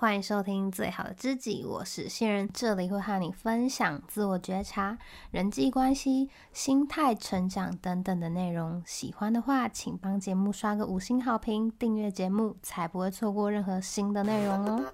欢迎收听最好的知己，我是新人，这里会和你分享自我觉察、人际关系、心态成长等等的内容。喜欢的话，请帮节目刷个五星好评，订阅节目，才不会错过任何新的内容哦。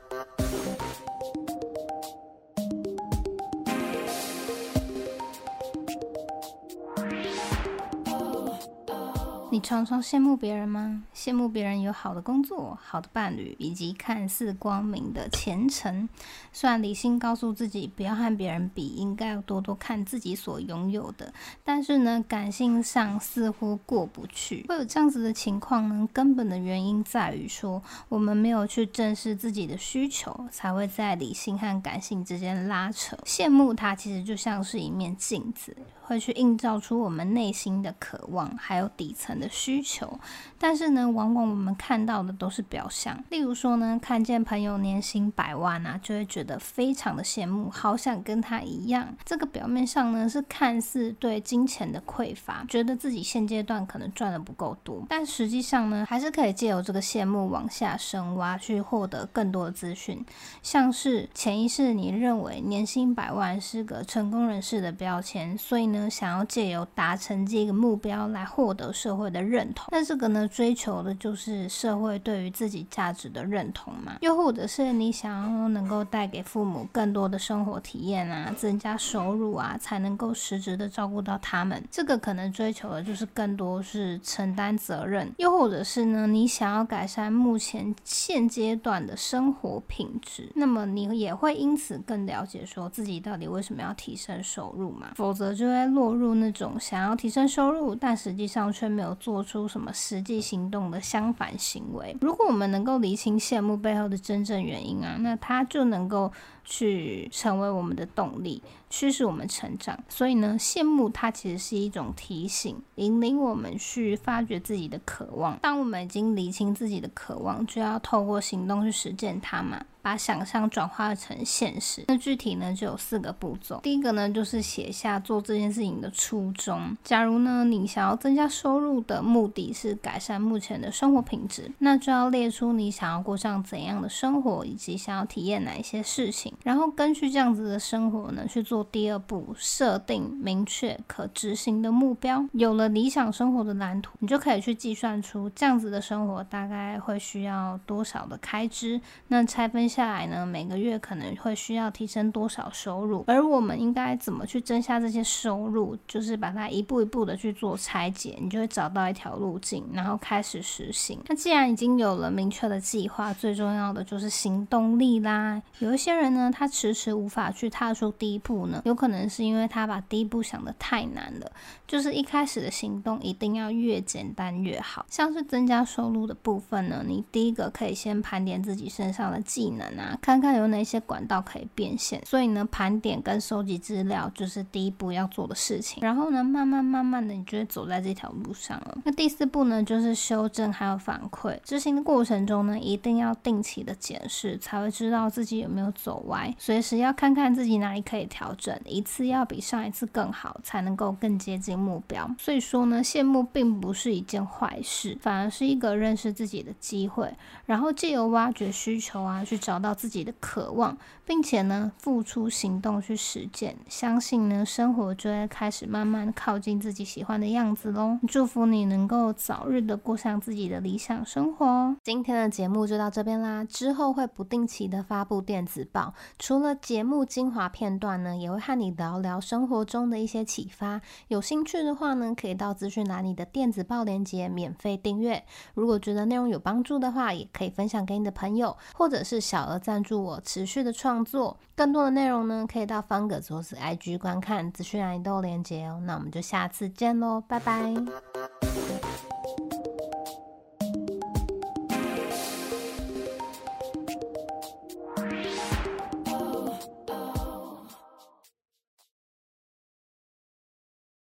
你常常羡慕别人吗？羡慕别人有好的工作、好的伴侣，以及看似光明的前程。虽然理性告诉自己不要和别人比，应该要多多看自己所拥有的，但是呢，感性上似乎过不去。会有这样子的情况呢？根本的原因在于说，我们没有去正视自己的需求，才会在理性和感性之间拉扯。羡慕它其实就像是一面镜子，会去映照出我们内心的渴望，还有底层的需求，但是呢，往往我们看到的都是表象。例如说呢，看见朋友年薪百万啊，就会觉得非常的羡慕，好想跟他一样。这个表面上呢，是看似对金钱的匮乏，觉得自己现阶段可能赚的不够多，但实际上呢，还是可以借由这个羡慕往下深挖，去获得更多的资讯。像是潜意识，你认为年薪百万是个成功人士的标签，所以呢，想要借由达成这个目标来获得社会的认同，那这个呢，追求的就是社会对于自己价值的认同嘛？又或者是你想要能够带给父母更多的生活体验啊，增加收入啊，才能够实质的照顾到他们。这个可能追求的就是更多是承担责任。又或者是呢，你想要改善目前现阶段的生活品质，那么你也会因此更了解说自己到底为什么要提升收入嘛？否则就会落入那种想要提升收入，但实际上却没有。做出什么实际行动的相反行为？如果我们能够厘清羡慕背后的真正原因啊，那它就能够去成为我们的动力，驱使我们成长。所以呢，羡慕它其实是一种提醒，引领我们去发掘自己的渴望。当我们已经厘清自己的渴望，就要透过行动去实践它嘛。把想象转化成现实，那具体呢就有四个步骤。第一个呢就是写下做这件事情的初衷。假如呢你想要增加收入的目的是改善目前的生活品质，那就要列出你想要过上怎样的生活，以及想要体验哪一些事情。然后根据这样子的生活呢去做第二步，设定明确可执行的目标。有了理想生活的蓝图，你就可以去计算出这样子的生活大概会需要多少的开支。那拆分。下来呢，每个月可能会需要提升多少收入，而我们应该怎么去增加这些收入？就是把它一步一步的去做拆解，你就会找到一条路径，然后开始实行。那既然已经有了明确的计划，最重要的就是行动力啦。有一些人呢，他迟迟无法去踏出第一步呢，有可能是因为他把第一步想得太难了。就是一开始的行动一定要越简单越好。像是增加收入的部分呢，你第一个可以先盘点自己身上的技能。啊看看有哪些管道可以变现，所以呢，盘点跟收集资料就是第一步要做的事情。然后呢，慢慢慢慢的，你就会走在这条路上了。那第四步呢，就是修正还有反馈。执行的过程中呢，一定要定期的检视，才会知道自己有没有走歪。随时要看看自己哪里可以调整，一次要比上一次更好，才能够更接近目标。所以说呢，羡慕并不是一件坏事，反而是一个认识自己的机会。然后借由挖掘需求啊，去找。找到自己的渴望，并且呢，付出行动去实践，相信呢，生活就会开始慢慢靠近自己喜欢的样子喽。祝福你能够早日的过上自己的理想生活。今天的节目就到这边啦，之后会不定期的发布电子报，除了节目精华片段呢，也会和你聊聊生活中的一些启发。有兴趣的话呢，可以到资讯栏里的电子报链接免费订阅。如果觉得内容有帮助的话，也可以分享给你的朋友，或者是小而赞助我持续的创作，更多的内容呢，可以到方格子 IG 观看，资讯栏都有连接哦。那我们就下次见喽，拜拜。